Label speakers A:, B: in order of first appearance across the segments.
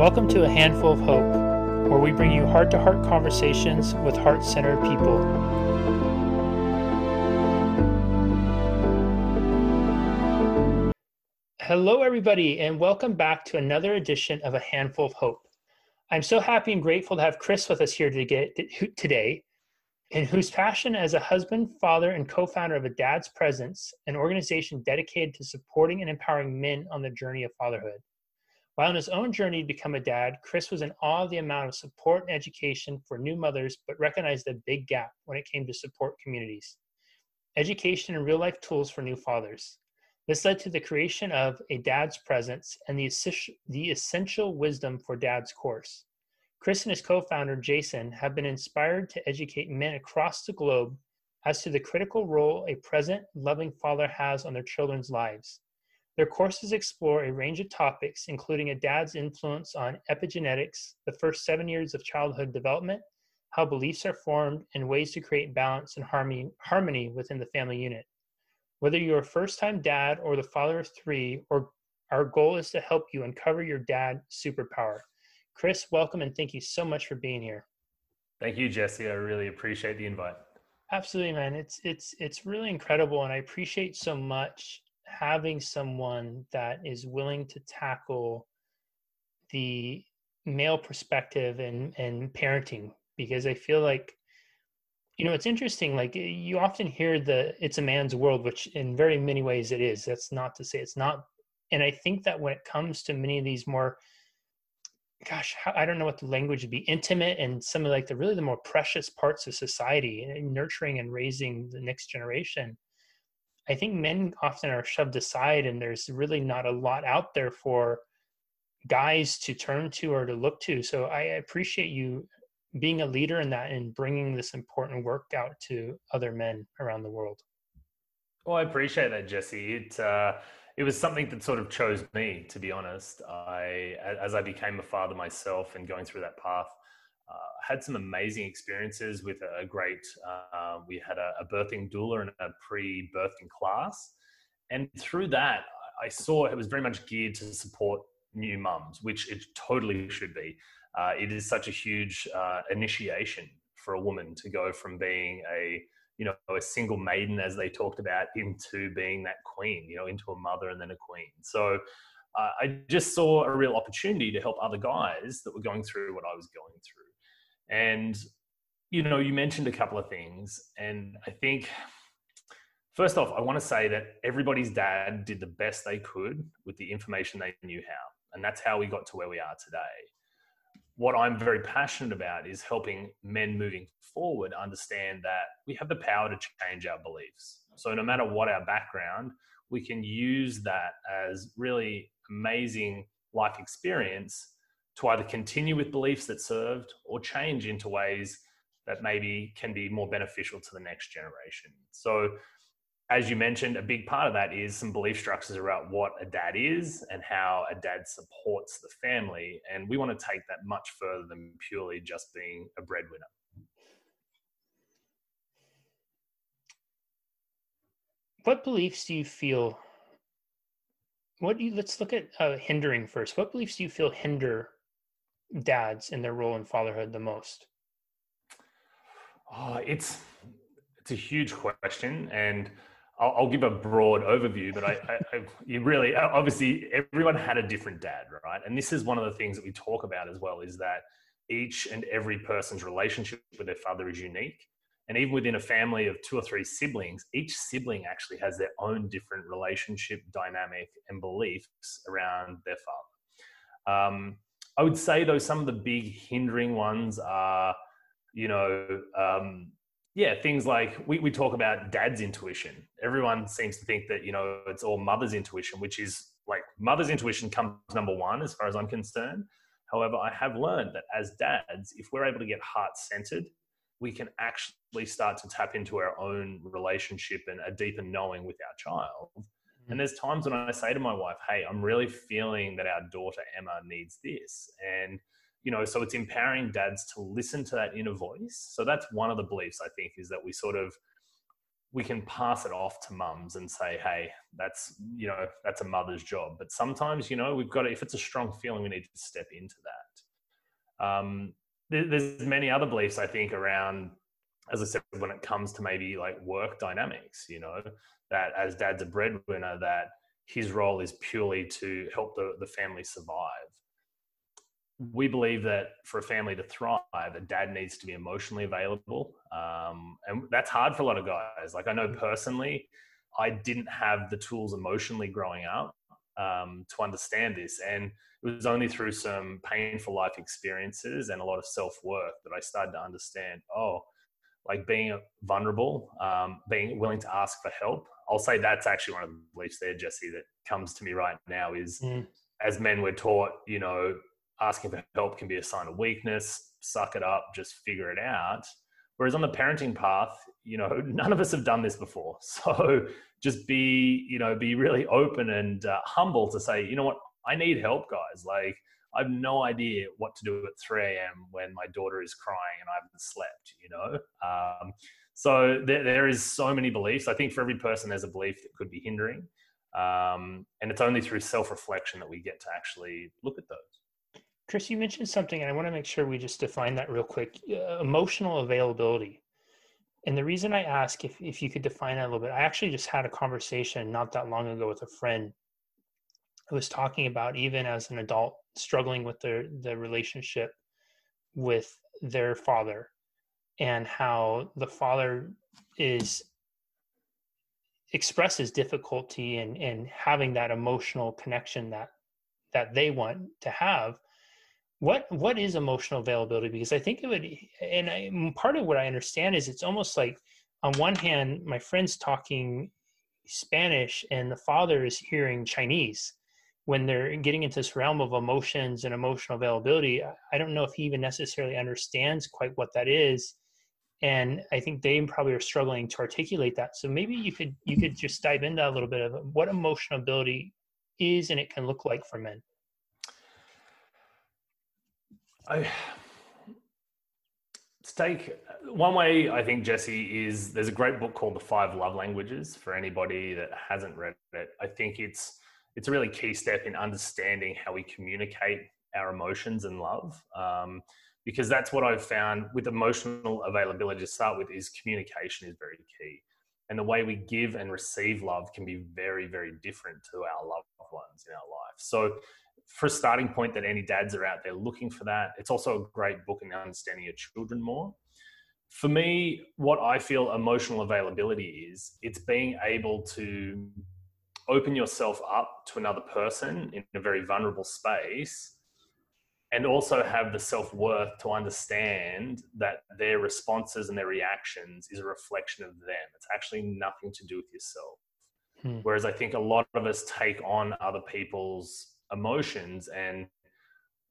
A: Welcome to A Handful of Hope, where we bring you heart to heart conversations with heart centered people. Hello, everybody, and welcome back to another edition of A Handful of Hope. I'm so happy and grateful to have Chris with us here today, and whose passion as a husband, father, and co founder of A Dad's Presence, an organization dedicated to supporting and empowering men on the journey of fatherhood. While on his own journey to become a dad, Chris was in awe of the amount of support and education for new mothers, but recognized a big gap when it came to support communities. Education and real life tools for new fathers. This led to the creation of A Dad's Presence and the, the Essential Wisdom for Dads course. Chris and his co founder, Jason, have been inspired to educate men across the globe as to the critical role a present, loving father has on their children's lives. Their courses explore a range of topics, including a dad's influence on epigenetics, the first seven years of childhood development, how beliefs are formed, and ways to create balance and harmony, harmony within the family unit. Whether you're a first time dad or the father of three, or our goal is to help you uncover your dad superpower. Chris, welcome and thank you so much for being here.
B: Thank you, Jesse. I really appreciate the invite.
A: Absolutely, man. It's it's it's really incredible, and I appreciate so much having someone that is willing to tackle the male perspective and and parenting because I feel like you know it's interesting like eh, you often hear the it's a man's world which in very many ways it is that's not to say it's not and I think that when it comes to many of these more gosh, I don't know what the language would be intimate and some of like the really the more precious parts of society and nurturing and raising the next generation. I think men often are shoved aside and there's really not a lot out there for guys to turn to or to look to. So I appreciate you being a leader in that and bringing this important work out to other men around the world.
B: Well, I appreciate that, Jesse. It, uh, it was something that sort of chose me, to be honest. I, as I became a father myself and going through that path, uh, had some amazing experiences with a great. Uh, we had a, a, birthing doula and a pre-birthing class, and through that, I saw it was very much geared to support new mums, which it totally should be. Uh, it is such a huge uh, initiation for a woman to go from being a you know, a single maiden, as they talked about, into being that queen, you know, into a mother and then a queen. So uh, I just saw a real opportunity to help other guys that were going through what I was going through. And, you know, you mentioned a couple of things. And I think, first off, I want to say that everybody's dad did the best they could with the information they knew how. And that's how we got to where we are today what I'm very passionate about is helping men moving forward understand that we have the power to change our beliefs. So, no matter what our background, we can use that as really amazing life experience to either continue with beliefs that served or change into ways that maybe can be more beneficial to the next generation. So, as you mentioned, a big part of that is some belief structures around what a dad is and how a dad supports the family. And we want to take that much further than purely just being a breadwinner.
A: What beliefs do you feel? What do you, let's look at uh, hindering first. What beliefs do you feel hinder dads in their role in fatherhood the most?
B: Oh, it's it's a huge question, and I'll, I'll, give a broad overview, but I, I, I, you really obviously everyone had a different dad, right? And this is one of the things that we talk about as well is that each and every person's relationship with their father is unique. And even within a family of two or three siblings, each sibling actually has their own different relationship dynamic and beliefs around their father. Um, I would say, though, some of the big hindering ones are, you know, um, yeah, things like we, we talk about dad's intuition. Everyone seems to think that, you know, it's all mother's intuition, which is like mother's intuition comes number one as far as I'm concerned. However, I have learned that as dads, if we're able to get heart centered, we can actually start to tap into our own relationship and a deeper knowing with our child. And there's times when I say to my wife, Hey, I'm really feeling that our daughter Emma needs this. And you know, so it's empowering dads to listen to that inner voice. So that's one of the beliefs I think is that we sort of we can pass it off to mums and say, hey, that's you know that's a mother's job. But sometimes you know we've got to, if it's a strong feeling, we need to step into that. Um, there's many other beliefs I think around, as I said, when it comes to maybe like work dynamics. You know that as dad's a breadwinner, that his role is purely to help the, the family survive we believe that for a family to thrive, a dad needs to be emotionally available. Um, and that's hard for a lot of guys. Like I know personally, I didn't have the tools emotionally growing up um, to understand this. And it was only through some painful life experiences and a lot of self work that I started to understand oh, like being vulnerable, um, being willing to ask for help. I'll say that's actually one of the beliefs there, Jesse, that comes to me right now is mm. as men, we're taught, you know, asking for help can be a sign of weakness. Suck it up, just figure it out. Whereas on the parenting path, you know, none of us have done this before. So just be, you know, be really open and uh, humble to say, you know what, I need help, guys. Like, I have no idea what to do at 3 a.m. when my daughter is crying and I haven't slept, you know? Um, so there, there is so many beliefs. I think for every person, there's a belief that could be hindering. Um, and it's only through self reflection that we get to actually look at those.
A: Chris, you mentioned something, and I want to make sure we just define that real quick uh, emotional availability. And the reason I ask if, if you could define that a little bit, I actually just had a conversation not that long ago with a friend was talking about even as an adult struggling with their the relationship with their father and how the father is expresses difficulty in in having that emotional connection that that they want to have. What what is emotional availability? Because i think it would and I, part of what i understand is it's almost like on one hand my friend's talking spanish and the father is hearing chinese when they're getting into this realm of emotions and emotional availability i don't know if he even necessarily understands quite what that is. And i think they probably are struggling to articulate that. So maybe you could you could just dive into a little bit of what emotional ability is and it can look like for men.
B: I take one way I think Jesse is there's a great book called The Five Love Languages for anybody that hasn't read it. I think it's it's a really key step in understanding how we communicate our emotions and love. Um, because that's what I've found with emotional availability to start with is communication is very key. And the way we give and receive love can be very, very different to our loved ones in our life. So for a starting point that any dads are out there looking for that. It's also a great book in understanding your children more. For me, what I feel emotional availability is, it's being able to open yourself up to another person in a very vulnerable space and also have the self worth to understand that their responses and their reactions is a reflection of them. It's actually nothing to do with yourself. Hmm. Whereas I think a lot of us take on other people's emotions and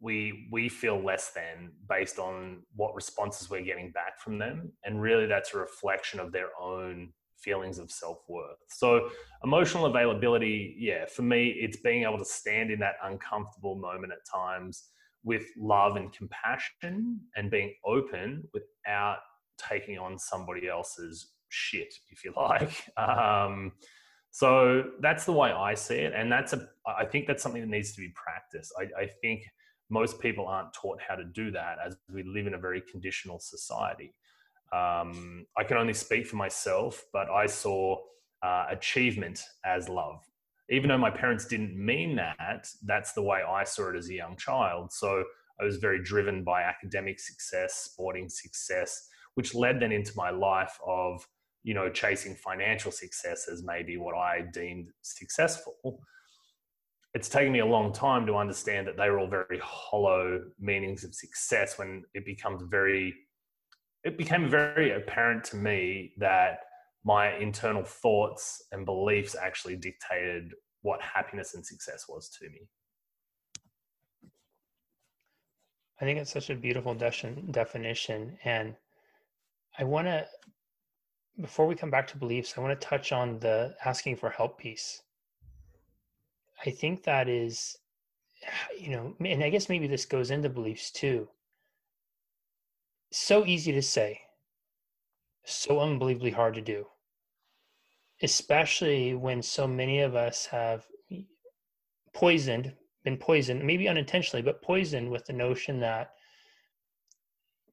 B: we we feel less than based on what responses we're getting back from them and really that's a reflection of their own feelings of self-worth so emotional availability yeah for me it's being able to stand in that uncomfortable moment at times with love and compassion and being open without taking on somebody else's shit if you like um, so that's the way I see it, and that's a. I think that's something that needs to be practiced. I, I think most people aren't taught how to do that, as we live in a very conditional society. Um, I can only speak for myself, but I saw uh, achievement as love. Even though my parents didn't mean that, that's the way I saw it as a young child. So I was very driven by academic success, sporting success, which led then into my life of you know, chasing financial success as maybe what I deemed successful. It's taken me a long time to understand that they were all very hollow meanings of success when it becomes very, it became very apparent to me that my internal thoughts and beliefs actually dictated what happiness and success was to me.
A: I think it's such a beautiful de- definition. And I want to before we come back to beliefs, I want to touch on the asking for help piece. I think that is, you know, and I guess maybe this goes into beliefs too. So easy to say, so unbelievably hard to do. especially when so many of us have poisoned, been poisoned, maybe unintentionally, but poisoned with the notion that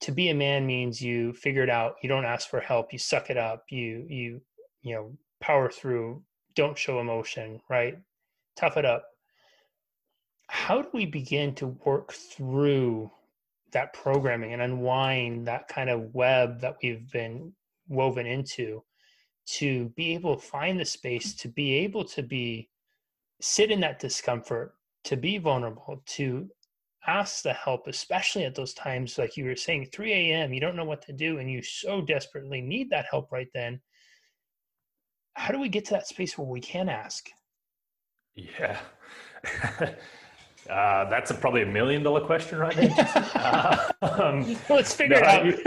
A: to be a man means you figure it out, you don't ask for help, you suck it up, you you you know power through, don't show emotion, right? Tough it up. How do we begin to work through that programming and unwind that kind of web that we've been woven into to be able to find the space to be able to be sit in that discomfort to be vulnerable to ask the help especially at those times like you were saying 3 a.m you don't know what to do and you so desperately need that help right then. How do we get to that space where we can ask?
B: Yeah Uh, that's a, probably a million dollar question right there. uh,
A: um, Let's figure no, it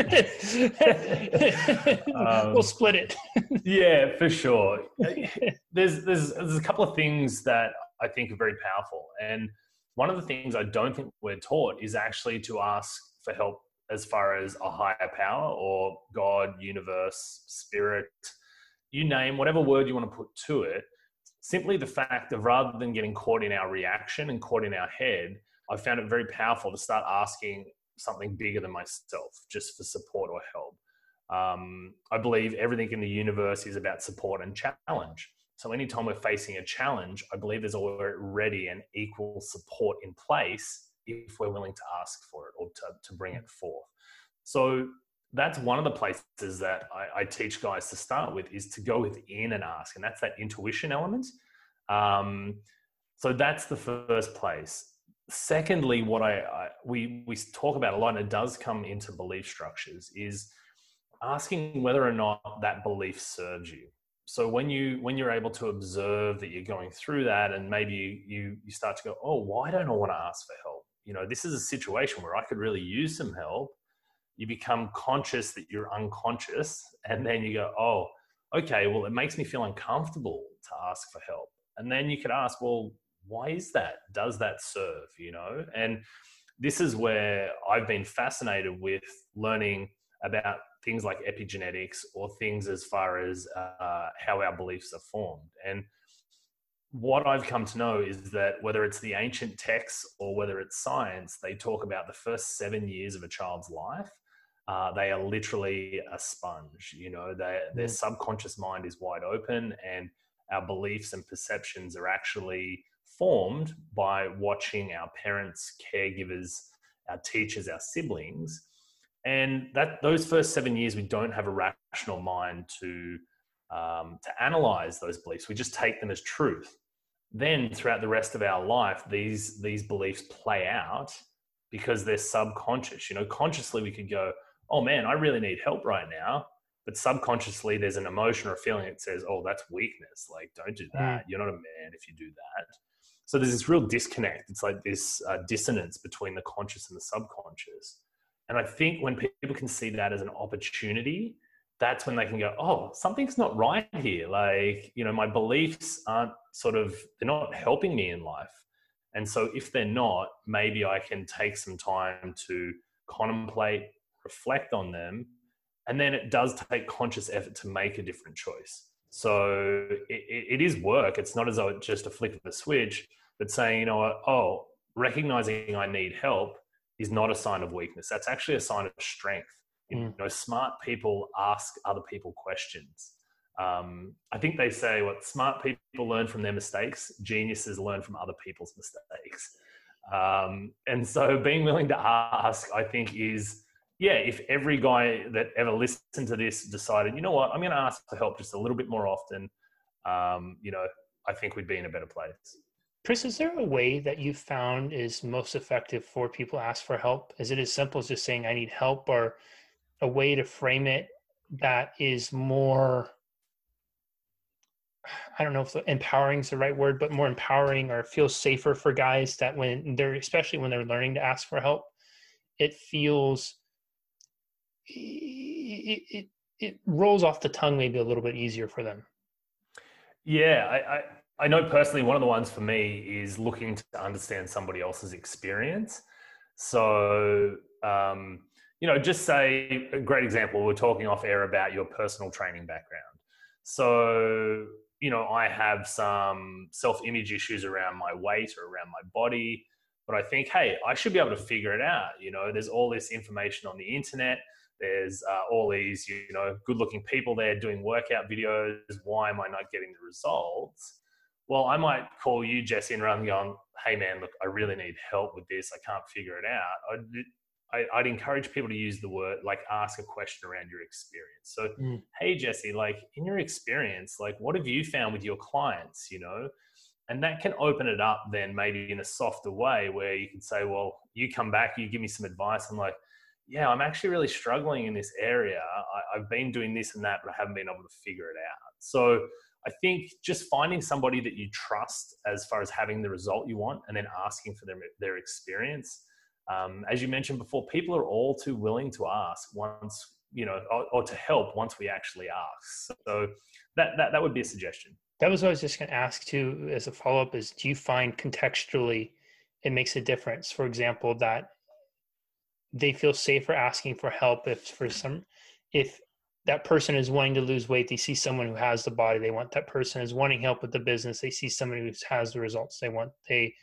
A: out. um, we'll split it.
B: yeah, for sure. There's, there's there's a couple of things that I think are very powerful, and one of the things I don't think we're taught is actually to ask for help as far as a higher power or God, universe, spirit, you name whatever word you want to put to it simply the fact of rather than getting caught in our reaction and caught in our head, I found it very powerful to start asking something bigger than myself just for support or help. Um, I believe everything in the universe is about support and challenge. So anytime we're facing a challenge, I believe there's already an equal support in place if we're willing to ask for it or to, to bring it forth. So that's one of the places that I, I, teach guys to start with is to go within and ask, and that's that intuition element. Um, so that's the first place. Secondly, what I, I we we talk about a lot, and it does come into belief structures, is asking whether or not that belief serves you. So when you when you're able to observe that you're going through that, and maybe you you, you start to go, oh, why don't I want to ask for help? You know, this is a situation where I could really use some help you become conscious that you're unconscious and then you go oh okay well it makes me feel uncomfortable to ask for help. And then you could ask well why is that? Does that serve? You know? And this is where i've been fascinated with learning about things like epigenetics or things as far as uh, how our beliefs are formed. And what I've come to know is that whether it's the ancient texts or whether it's science, they talk about the first seven years of a child's life uh, they are literally a sponge. You know, they, their mm. subconscious mind is wide open, and our beliefs and perceptions are actually formed by watching our parents, caregivers, our teachers, our siblings. And that those first seven years, we don't have a rational mind to um, to analyze those beliefs. We just take them as truth. Then, throughout the rest of our life, these these beliefs play out because they're subconscious. You know, consciously we could go, oh man, I really need help right now. But subconsciously, there's an emotion or a feeling that says, oh, that's weakness. Like, don't do that. Mm. You're not a man if you do that. So there's this real disconnect. It's like this uh, dissonance between the conscious and the subconscious. And I think when people can see that as an opportunity, that's when they can go, oh, something's not right here. Like, you know, my beliefs aren't sort of, they're not helping me in life. And so if they're not, maybe I can take some time to contemplate, reflect on them, and then it does take conscious effort to make a different choice. So it, it is work. It's not as though it's just a flick of a switch, but saying, you know what, oh, recognizing I need help is not a sign of weakness. That's actually a sign of strength. Mm. You know, smart people ask other people questions. Um, I think they say what smart people learn from their mistakes, geniuses learn from other people's mistakes. Um, and so being willing to ask, I think, is yeah, if every guy that ever listened to this decided, you know what, I'm going to ask for help just a little bit more often, um, you know, I think we'd be in a better place.
A: Chris, is there a way that you found is most effective for people ask for help? Is it as simple as just saying, I need help, or a way to frame it that is more, I don't know if empowering is the right word, but more empowering or feels safer for guys that when they're, especially when they're learning to ask for help, it feels it, it, it rolls off the tongue maybe a little bit easier for them.
B: Yeah, I, I, I know personally one of the ones for me is looking to understand somebody else's experience. So, um, you know, just say a great example. We're talking off air about your personal training background. So, you know, I have some self image issues around my weight or around my body, but I think, hey, I should be able to figure it out. You know, there's all this information on the internet. There's uh, all these, you know, good looking people there doing workout videos. Why am I not getting the results? Well, I might call you, Jesse, and than going, hey, man, look, I really need help with this. I can't figure it out. I'd, I, would encourage people to use the word, like, ask a question around your experience. So, mm. hey, Jesse, like, in your experience, like, what have you found with your clients, you know? And that can open it up then maybe in a softer way where you can say, well, you come back, you give me some advice. I'm like, yeah, I'm actually really struggling in this area. I, I've been doing this and that, but I haven't been able to figure it out. So I think just finding somebody that you trust as far as having the result you want and then asking for their, their experience. Um, as you mentioned before, people are all too willing to ask once, you know, or, or to help once we actually ask. So that, that, that would be a suggestion.
A: That was what I was just going to ask too as a follow up is do you find contextually it makes a difference? For example, that they feel safer asking for help if for some if that person is wanting to lose weight they see someone who has the body they want. That person is wanting help with the business they see somebody who has the results they want. They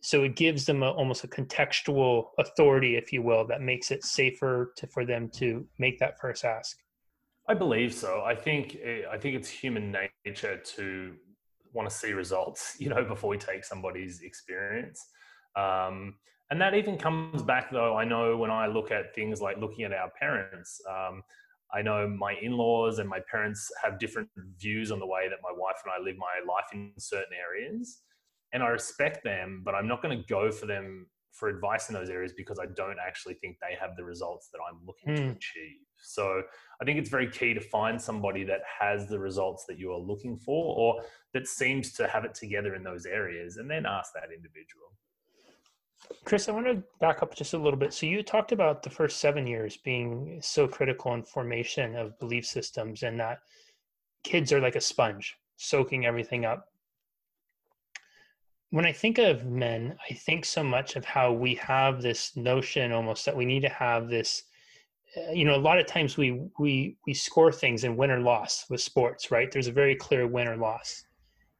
A: so it gives them a, almost a contextual authority if you will that makes it safer to, for them to make that first ask.
B: I believe so. I think eh, i think it's human nature to want to see results you know before we take somebody's experience. Um, and that even comes back though i know when i look at things like looking at our parents um, i know my in-laws and my parents have different views on the way that my wife and i live my life in certain areas and i respect them but i'm not going to go for them for advice in those areas because i don't actually think they have the results that i'm looking mm. to hmm. achieve so i think it's very key to find somebody that has the results that you are looking for or that seems to have it together in those areas and then ask that individual
A: Chris, I want to back up just a little bit. So you talked about the first seven years being so critical in formation of belief systems and that kids are like a sponge, soaking everything up. When I think of men, I think so much of how we have this notion almost that we need to have this uh, you know a lot of times we we we score things in win or loss with sports right there's a very clear win or loss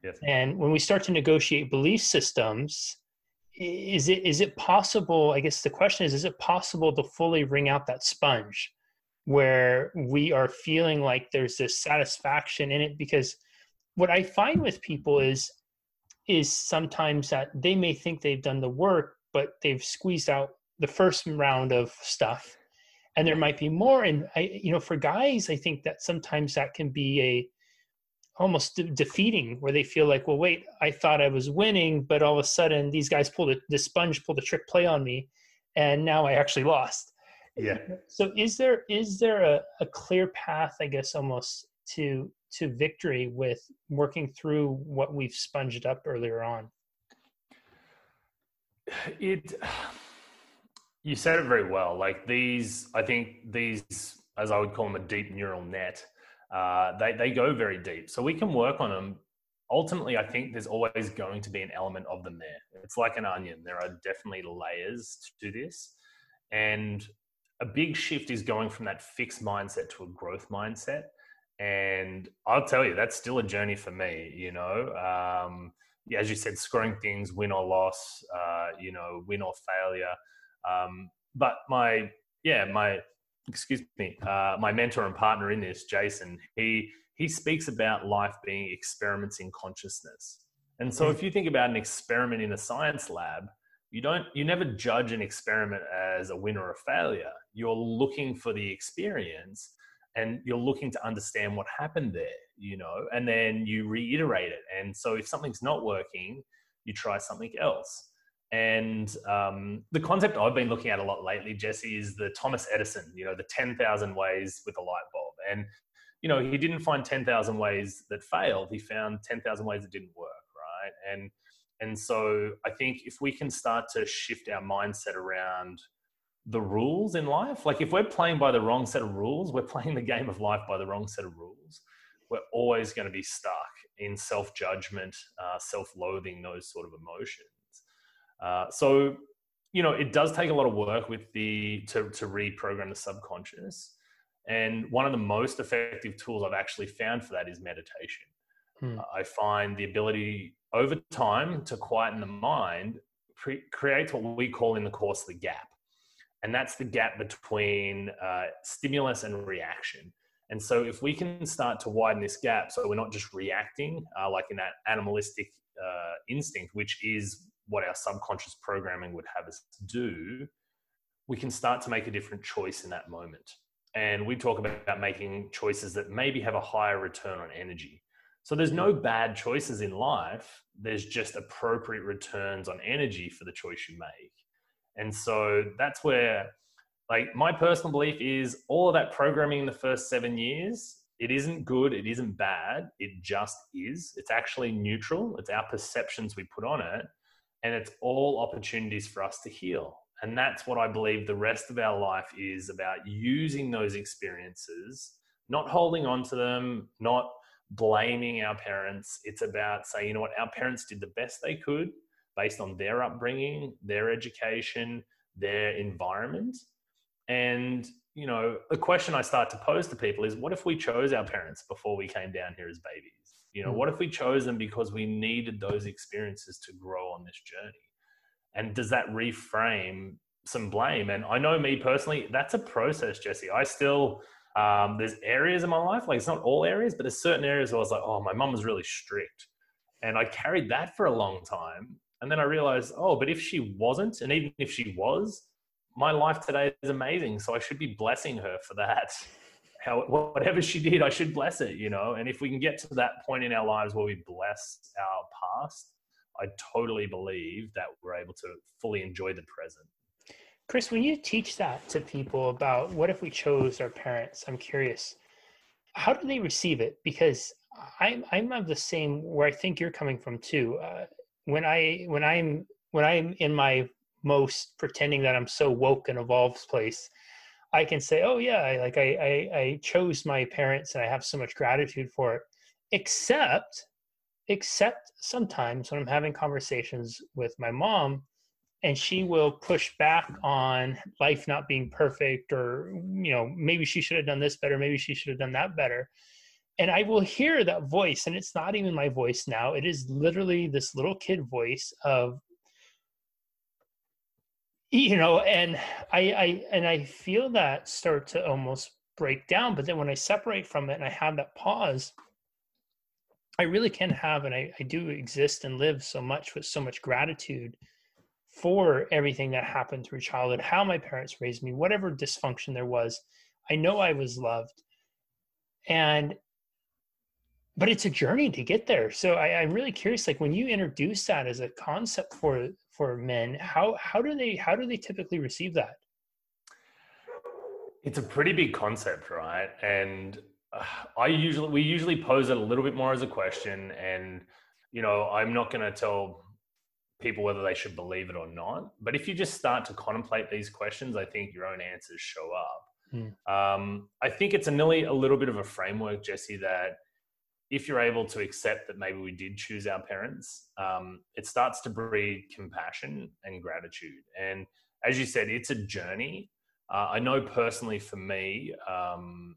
A: yes. and when we start to negotiate belief systems is it is it possible i guess the question is is it possible to fully wring out that sponge where we are feeling like there's this satisfaction in it? Because what i find with people is is sometimes that they may think they've done the work but they've squeezed out the first round of stuff. And there might be more. And i you know for guys i think that sometimes that can be a almost de- defeating where they feel like well wait i thought i was winning but all of a sudden these guys pulled a, the sponge pulled a trick play on me and now i actually lost.
B: Yeah.
A: So is there is there a, a clear path i guess almost to to victory with working through what we've sponged up earlier on?
B: It you said it very well. Like these i think these as i would call them a deep neural net uh, they, they go very deep. So we can work on them. Ultimately, I think there's always going to be an element of them there. It's like an onion. There are definitely layers to this. And a big shift is going from that fixed mindset to a growth mindset. And I'll tell you, that's still a journey for me, you know. Um, as you said, scoring things, win or loss, uh, you know, win or failure. Um, but my, yeah, my excuse me, uh, my mentor and partner in this, Jason, he he speaks about life being experiments in consciousness. And so, if you think about an experiment in a science lab, you don't you never judge an experiment as a win or a failure. You're looking for the experience, and you're looking to understand what happened there. You know, and then you reiterate it. And so, if something's not working, you try something else. And um, the concept I've been looking at a lot lately, Jesse, is the Thomas Edison, you know, the 10,000 ways with a light bulb. And, you know, he didn't find 10,000 ways that failed. He found 10,000 ways that didn't work, right? And, and so I think if we can start to shift our mindset around the rules in life, like if we're playing by the wrong set of rules, we're playing the game of life by the wrong set of rules. We're always going to be stuck in self judgment, uh, self loathing, those sort of emotions. Uh, so, you know, it does take a lot of work with the to, to reprogram the subconscious. And one of the most effective tools I've actually found for that is meditation. Hmm. I find the ability over time to quieten the mind pre- creates what we call in the course the gap. And that's the gap between uh, stimulus and reaction. And so, if we can start to widen this gap, so we're not just reacting uh, like in that animalistic uh, instinct, which is what our subconscious programming would have us do, we can start to make a different choice in that moment. And we talk about making choices that maybe have a higher return on energy. So there's no mm-hmm. bad choices in life. There's just appropriate returns on energy for the choice you make. And so that's where, like, my personal belief is all of that programming in the first seven years, it isn't good, it isn't bad, it just is. It's actually neutral, it's our perceptions we put on it, and it's all opportunities for us to heal. And that's what I believe the rest of our life is about using those experiences, not holding on to them, not blaming our parents. It's about saying, you know what, our parents did the best they could based on their upbringing, their education, their environment. And, you know, the question I start to pose to people is what if we chose our parents before we came down here as babies? You know, mm. what if we chose them because we needed those experiences to grow on this journey? and does that reframe some blame? And i know me personally that's a process jesse. I still um, there's areas in my life like it's not all areas but there's certain areas where i was like oh my mom was really strict. And i carried that for a long time. And then i realized oh but if she wasn't and even if she was my life today is amazing so i should be blessing her for that how whatever she did i should bless it you know and if we can get to that point in our lives where we bless our past I totally believe that we're able to fully enjoy the present.
A: Chris, when you teach that to people about what if we chose our parents, I'm curious, how do they receive it? Because I'm I'm of the same where I think you're coming from too. Uh, when I when I'm when I'm in my most pretending that I'm so woke and evolved place, I can say, oh yeah, I, like I, I I chose my parents and I have so much gratitude for it. Except except sometimes when I'm having conversations with my mom and she will push back on life not being perfect or you know maybe she should have done this better maybe she should have done that better and i will hear that voice and it's not even my voice now it is literally this little kid voice of you know and i i and i feel that start to almost break down but then when i separate from it and i have that pause I really can have, and I, I do exist and live so much with so much gratitude for everything that happened through childhood, how my parents raised me, whatever dysfunction there was. I know I was loved. And, but it's a journey to get there. So I, I'm really curious, like when you introduce that as a concept for, for men, how, how do they, how do they typically receive that?
B: It's a pretty big concept, right? And I usually we usually pose it a little bit more as a question, and you know I'm not going to tell people whether they should believe it or not. But if you just start to contemplate these questions, I think your own answers show up. Hmm. Um, I think it's a nearly a little bit of a framework, Jesse, that if you're able to accept that maybe we did choose our parents, um, it starts to breed compassion and gratitude. And as you said, it's a journey. Uh, I know personally for me, um,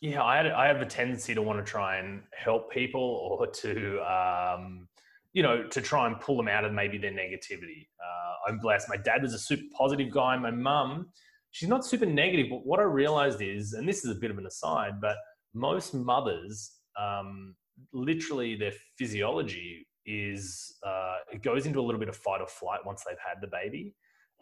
B: yeah, I had I have a tendency to want to try and help people or to um, you know to try and pull them out of maybe their negativity. Uh, I'm blessed. My dad was a super positive guy. My mum, she's not super negative, but what I realized is, and this is a bit of an aside, but most mothers, um, literally their physiology is uh, it goes into a little bit of fight or flight once they've had the baby.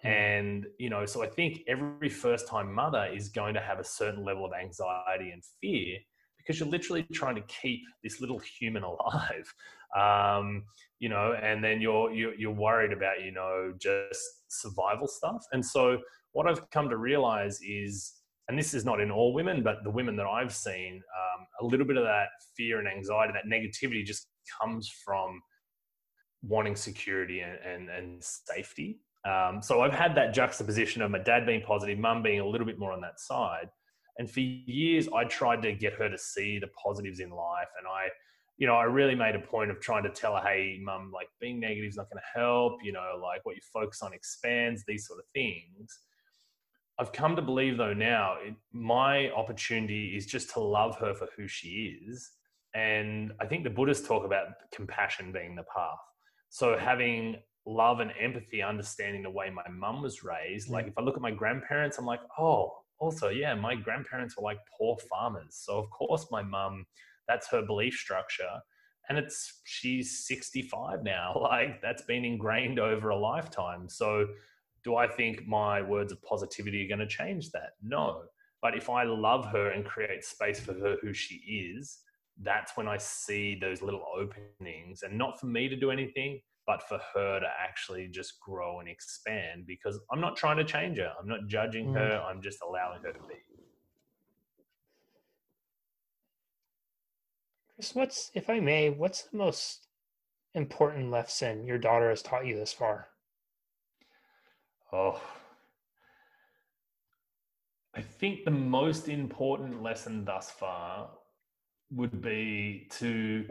B: Hmm. And, you know, so I think every first time mother is going to have a certain level of anxiety and fear because you're literally trying to keep this little human alive. Um, you know, and then you're, you're, you're worried about, you know, just survival stuff. And so what I've come to realize is, and this is not in all women, but the women that I've seen, um, a little bit of that fear and anxiety, that negativity just comes from wanting security and, and, and safety. Um, so I've had that juxtaposition of my dad being positive, mum being a little bit more on that side. And for years, I tried to get her to see the positives in life. And I, you know, I really made a point of trying to tell her, hey, mum, like being negative is not going to help. You know, like what you focus on expands, these sort of things. I've come to believe though now, it, my opportunity is just to love her for who she is. And I think the Buddhists talk about compassion being the path. So having love and empathy, understanding the way my mum was raised. Like if I look at my grandparents, I'm like, oh, also, yeah, my grandparents were like poor farmers. So of course my mum, that's her belief structure. And it's she's 65 now. Like that's been ingrained over a lifetime. So do I think my words of positivity are going to change that? No. But if I love her and create space for her who she is, that's when I see those little openings and not for me to do anything, but for her to actually just grow and expand because I'm not trying to change her. I'm not judging mm. her. I'm just allowing her to be.
A: Chris, what's, if I may, what's the most important lesson your daughter has taught you this far?
B: Oh, I think the most important lesson thus far would be to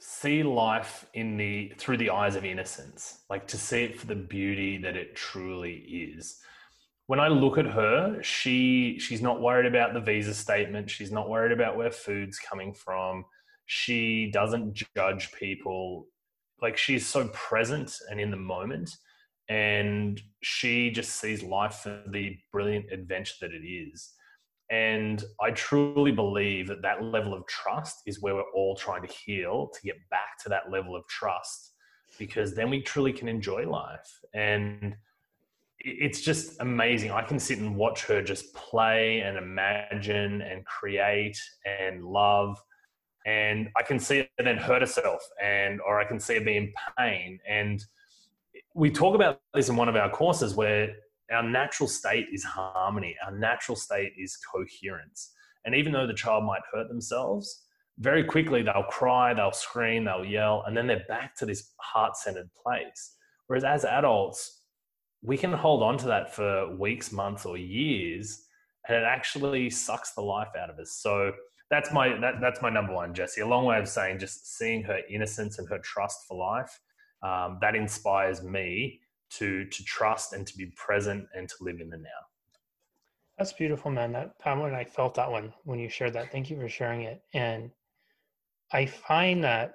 B: see life in the through the eyes of innocence like to see it for the beauty that it truly is. When i look at her she she's not worried about the visa statement. She's not worried about where food's coming from. She doesn't judge people. Like she's so present and in the moment and she just sees life for the brilliant adventure that it is and I truly believe that that level of trust is where we're all trying to heal to get back to that level of trust because then we truly can enjoy life. And it's just amazing. I can sit and watch her just play and imagine and create and love. And I can see her then hurt herself and or I can see her be in pain. And we talk about this in one of our courses where our natural state is harmony. Our natural state is coherence. And even though the child might hurt themselves, very quickly they'll cry, they'll scream, they'll yell, and then they're back to this heart centered place. Whereas as adults, we can hold on to that for weeks, months, or years, and it actually sucks the life out of us. So that's my that, that's my number one, Jesse. A long way of saying just seeing her innocence and her trust for life. Um, that inspires me to to trust and to be present and to live in the now.
A: That's beautiful, man. That when I felt that one when you shared that. Thank you for sharing it. And I find that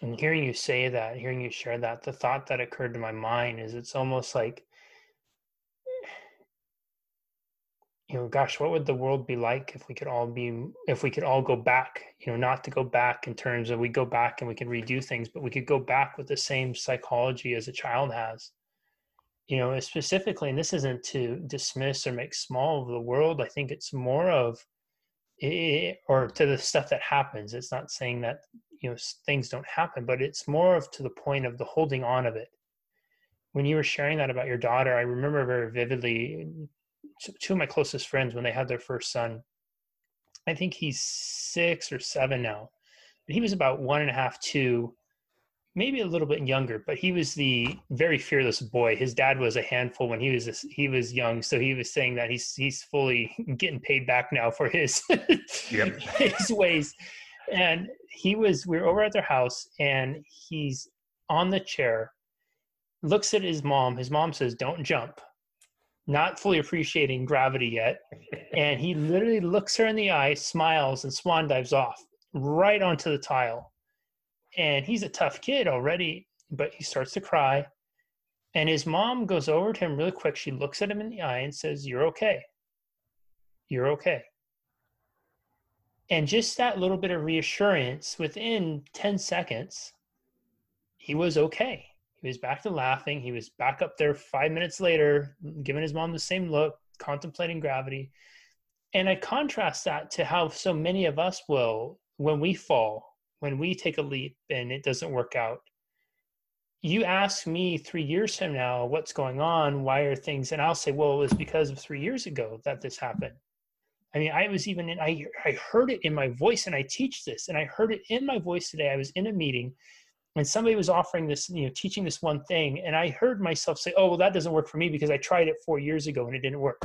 A: and hearing you say that, hearing you share that, the thought that occurred to my mind is it's almost like you know, gosh, what would the world be like if we could all be, if we could all go back, you know, not to go back in terms of we go back and we can redo things, but we could go back with the same psychology as a child has. You know, specifically, and this isn't to dismiss or make small of the world. I think it's more of, it, or to the stuff that happens. It's not saying that you know things don't happen, but it's more of to the point of the holding on of it. When you were sharing that about your daughter, I remember very vividly two of my closest friends when they had their first son. I think he's six or seven now. But he was about one and a half, two, maybe a little bit younger. But he was the very fearless boy. His dad was a handful when he was he was young, so he was saying that he's he's fully getting paid back now for his his ways. And he was we were over at their house, and he's on the chair, looks at his mom. His mom says, "Don't jump." Not fully appreciating gravity yet. and he literally looks her in the eye, smiles, and swan dives off right onto the tile. And he's a tough kid already, but he starts to cry. And his mom goes over to him really quick. She looks at him in the eye and says, You're okay. You're okay. And just that little bit of reassurance within 10 seconds, he was okay. He was back to laughing. He was back up there five minutes later, giving his mom the same look, contemplating gravity. And I contrast that to how so many of us will, when we fall, when we take a leap and it doesn't work out. You ask me three years from now, what's going on? Why are things? And I'll say, well, it was because of three years ago that this happened. I mean, I was even in, I, I heard it in my voice and I teach this and I heard it in my voice today. I was in a meeting and somebody was offering this, you know, teaching this one thing, and I heard myself say, "Oh, well, that doesn't work for me because I tried it four years ago and it didn't work."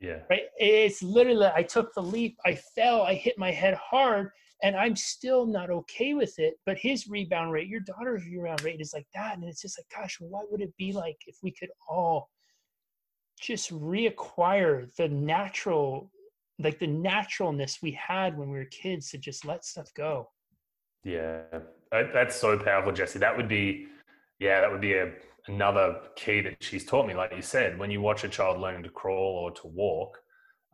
B: Yeah.
A: Right. It's literally I took the leap, I fell, I hit my head hard, and I'm still not okay with it. But his rebound rate, your daughter's rebound rate is like that, and it's just like, gosh, what would it be like if we could all just reacquire the natural like the naturalness we had when we were kids to just let stuff go
B: yeah that's so powerful jesse. That would be yeah that would be a, another key that she's taught me. Like you said when you watch a child learning to crawl or to walk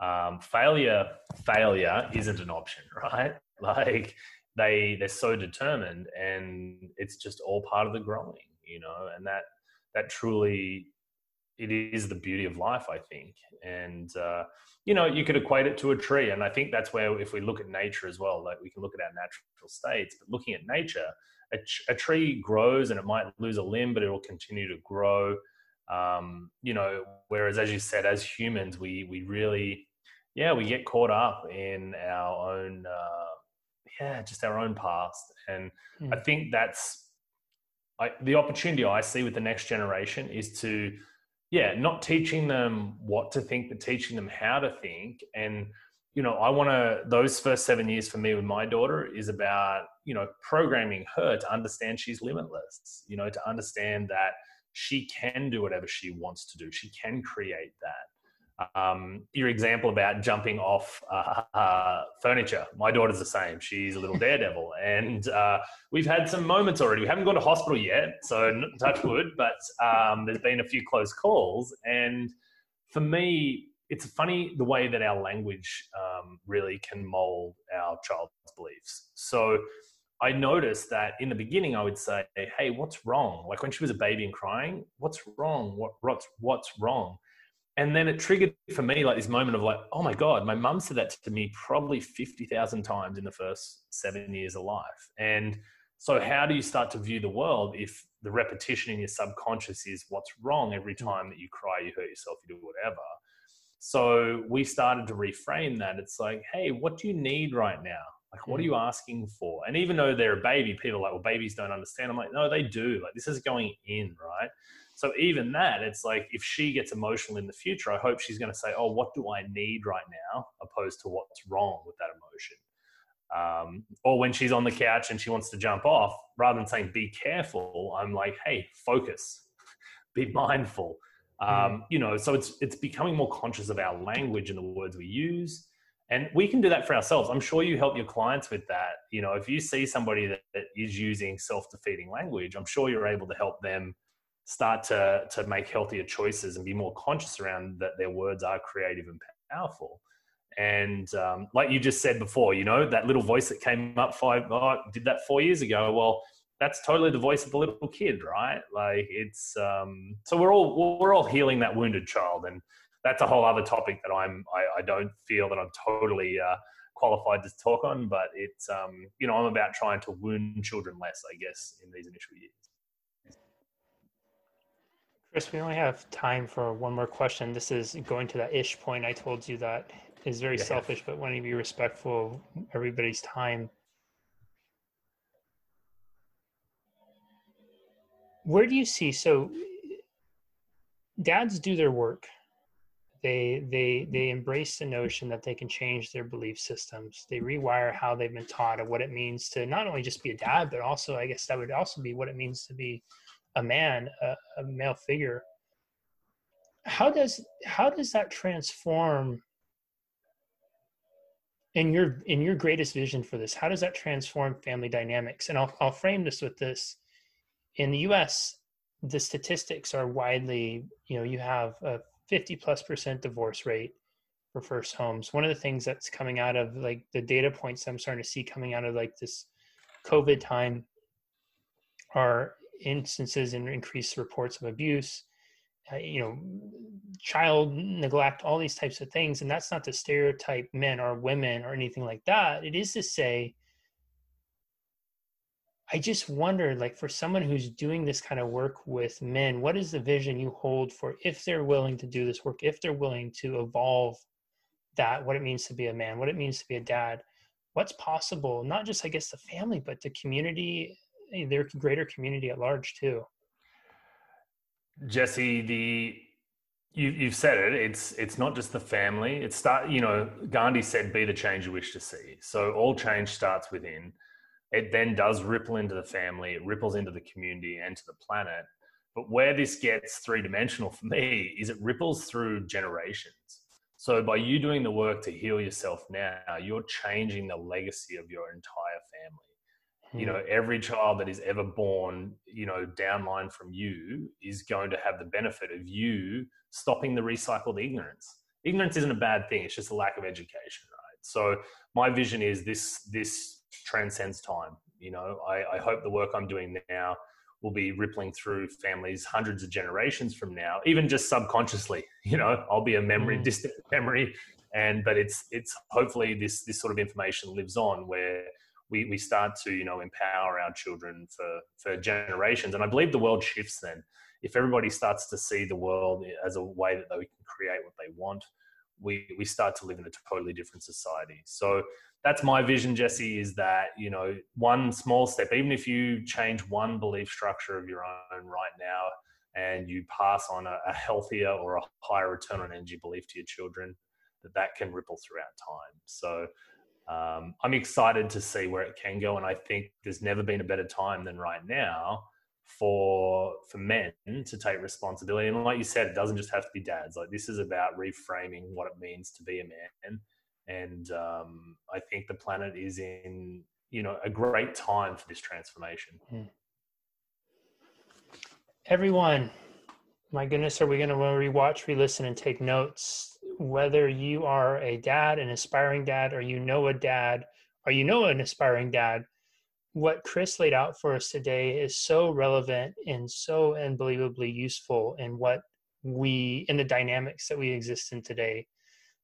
B: um, failure failure isn't an option right? Like they they're so determined and it's just all part of the growing you know and that that truly it is the beauty of life i think. And uh, you know you could equate it to a tree. And i think that's where if we look at nature as well like we can look at our natural states. But looking at nature a, a tree grows and it might lose a limb but it will continue to grow. Um, you know whereas as you said as humans we we really yeah we get caught up in our own uh, yeah just our own past. And mm. i think that's I, the opportunity i see with the next generation is to yeah, not teaching them what to think, but teaching them how to think. And, you know, I want to, those first seven years for me with my daughter is about, you know, programming her to understand she's limitless, you know, to understand that she can do whatever she wants to do. She can create that um, your example about jumping off uh, uh, furniture. My daughter's the same. She's a little daredevil, and uh, we've had some moments already. We haven't gone to hospital yet, so touch wood. But um, there's been a few close calls, and for me, it's funny the way that our language um, really can mold our child's beliefs. So. I noticed that in the beginning, I would say, "Hey, what's wrong?" Like when she was a baby and crying, "What's wrong? What, what's what's wrong?" And then it triggered for me like this moment of like, oh my God, my mum said that to me probably 50,000 times in the first seven years of life. And so, how do you start to view the world if the repetition in your subconscious is what's wrong every mm. time that you cry, you hurt yourself, you do whatever? So, we started to reframe that. It's like, hey, what do you need right now? Like, what are mm. you asking for? And even though they're a baby, people are like, well, babies don't understand. I'm like, no, they do. Like, this is going in, right? So even that, it's like if she gets emotional in the future, I hope she's going to say, "Oh, what do I need right now?" opposed to what's wrong with that emotion. Um, or when she's on the couch and she wants to jump off, rather than saying "be careful," I'm like, "Hey, focus, be mindful." Um, mm. You know, so it's it's becoming more conscious of our language and the words we use, and we can do that for ourselves. I'm sure you help your clients with that. You know, if you see somebody that, that is using self-defeating language, I'm sure you're able to help them start to to make healthier choices and be more conscious around that their words are creative and powerful. And um, like you just said before you know that little voice that came up five oh, did that four years ago well that's totally the voice of the little kid right? Like it's um, so we're all we're all healing that wounded child. And that's a whole other topic that i'm i, I don't feel that i'm totally uh, qualified to talk on but it's um, you know i'm about trying to wound children less i guess in these initial years
A: Chris, we only have time for one more question. This is going to that ish point I told you that is very yeah. selfish, but wanting to be respectful of everybody's time. Where do you see so dads do their work. They they they embrace the notion that they can change their belief systems. They rewire how they've been taught of what it means to not only just be a dad, but also I guess that would also be what it means to be a man, a, a male figure. How does how does that transform in your in your greatest vision for this? How does that transform family dynamics? And I'll I'll frame this with this: in the U.S., the statistics are widely you know you have a 50 plus percent divorce rate for first homes. One of the things that's coming out of like the data points I'm starting to see coming out of like this COVID time are instances and increased reports of abuse, uh, you know, child neglect, all these types of things. And that's not to stereotype men or women or anything like that. It is to say, I just wonder, like, for someone who's doing this kind of work with men, what is the vision you hold for if they're willing to do this work, if they're willing to evolve that, what it means to be a man, what it means to be a dad? What's possible, not just, I guess, the family, but the community their greater community at large too.
B: Jesse, the you, you've said it. It's it's not just the family. It start. You know, Gandhi said, "Be the change you wish to see." So all change starts within. It then does ripple into the family. It ripples into the community and to the planet. But where this gets three dimensional for me is it ripples through generations. So by you doing the work to heal yourself now, you're changing the legacy of your entire family. You know, hmm. every child that is ever born, you know, downline from you is going to have the benefit of you stopping the recycled ignorance. Ignorance isn't a bad thing; it's just a lack of education, right? So my vision is this: this transcends time. You know, I, I hope the work I'm doing now will be rippling through families hundreds of generations from now, even just subconsciously. You know, I'll be a memory, mm. distant memory, and but it's it's hopefully this this sort of information lives on where we we start to you know empower our children for for generations, and I believe the world shifts then. If everybody starts to see the world as a way that they can create what they want, we we start to live in a totally different society. So that's my vision, Jesse, is that, you know, one small step, even if you change one belief structure of your own right now and you pass on a, a healthier or a higher return on energy belief to your children, that that can ripple throughout time. So um, I'm excited to see where it can go. And I think there's never been a better time than right now for for men to take responsibility and like you said it doesn't just have to be dads like this is about reframing what it means to be a man and um, I think the planet is in you know a great time for this transformation. Hmm.
A: Everyone, my goodness, are we going to rewatch, re-listen, and take notes? Whether you are a dad, an aspiring dad, or you know a dad, or you know an aspiring dad, what Chris laid out for us today is so relevant and so unbelievably useful in what we in the dynamics that we exist in today.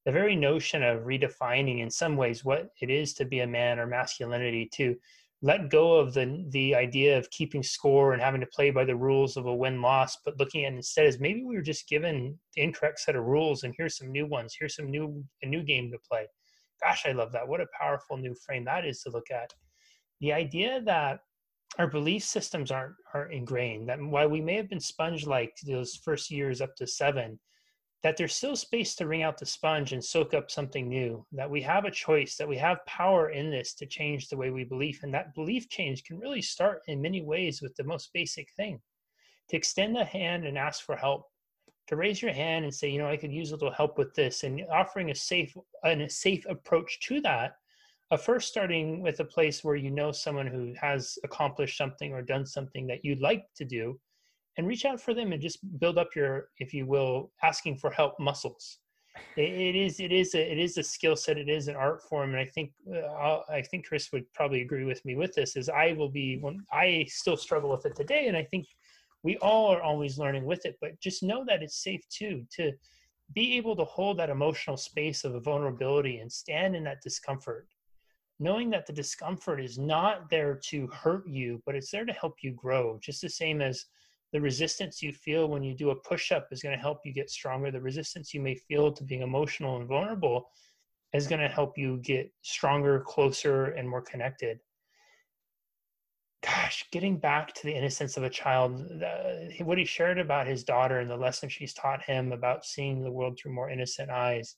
A: The very notion of redefining in some ways what it is to be a man or masculinity to let go of the the idea of keeping score and having to play by the rules of a win loss but looking at instead as maybe we were just given the incorrect set of rules and here's some new ones here's some new a new game to play. Gosh i love that. What a powerful new frame that is to look at. The idea that our belief systems aren't aren't ingrained that while we may have been sponge like those first years up to seven that there's still space to wring out the sponge and soak up something new, that we have a choice, that we have power in this to change the way we believe. And that belief change can really start in many ways with the most basic thing to extend the hand and ask for help, to raise your hand and say, you know, I could use a little help with this, and offering a safe and a safe approach to that. First, starting with a place where you know someone who has accomplished something or done something that you'd like to do, and reach out for them and just build up your if you will asking for help muscles. It, it is it is a it is a skill set. It is an art form. And i think uh, i think chris would probably agree with me with this is i will be when i still struggle with it today. And i think we all are always learning with it but just know that it's safe too to be able to hold that emotional space of a vulnerability and stand in that discomfort. Knowing that the discomfort is not there to hurt you but it's there to help you grow just the same as the resistance you feel when you do a push up is going to help you get stronger. The resistance you may feel to being emotional and vulnerable is going to help you get stronger, closer, and more connected. Gosh, getting back to the innocence of a child, uh, what he shared about his daughter and the lesson she's taught him about seeing the world through more innocent eyes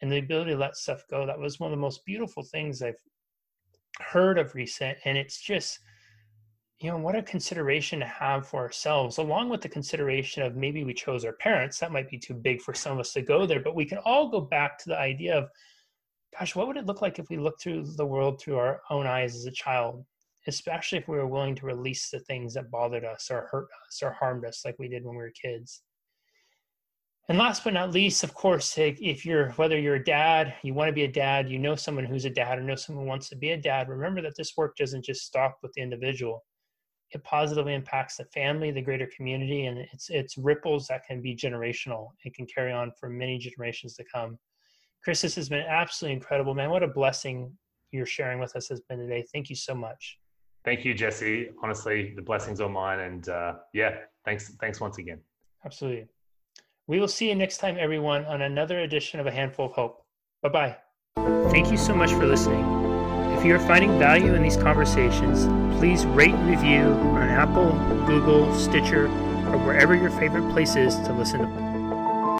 A: and the ability to let stuff go, that was one of the most beautiful things I've heard of recent. And it's just, you know what a consideration to have for ourselves along with the consideration of maybe we chose our parents that might be too big for some of us to go there but we can all go back to the idea of gosh what would it look like if we looked through the world through our own eyes as a child especially if we were willing to release the things that bothered us or hurt us or harmed us like we did when we were kids? And last but not least of course if you're whether you're a dad you want to be a dad you know someone who's a dad or know someone who wants to be a dad remember that this work doesn't just stop with the individual it positively impacts the family, the greater community, and it's it's ripples that can be generational. It can carry on for many generations to come. Chris, this has been absolutely incredible, man. What a blessing you're sharing with us has been today. Thank you so much.
B: Thank you, Jesse. Honestly, the blessings are mine, and uh, yeah, thanks, thanks once again.
A: Absolutely. We will see you next time, everyone, on another edition of A Handful of Hope. Bye bye. Thank you so much for listening. If you are finding value in these conversations, please rate and review on Apple, Google, Stitcher, or wherever your favorite place is to listen to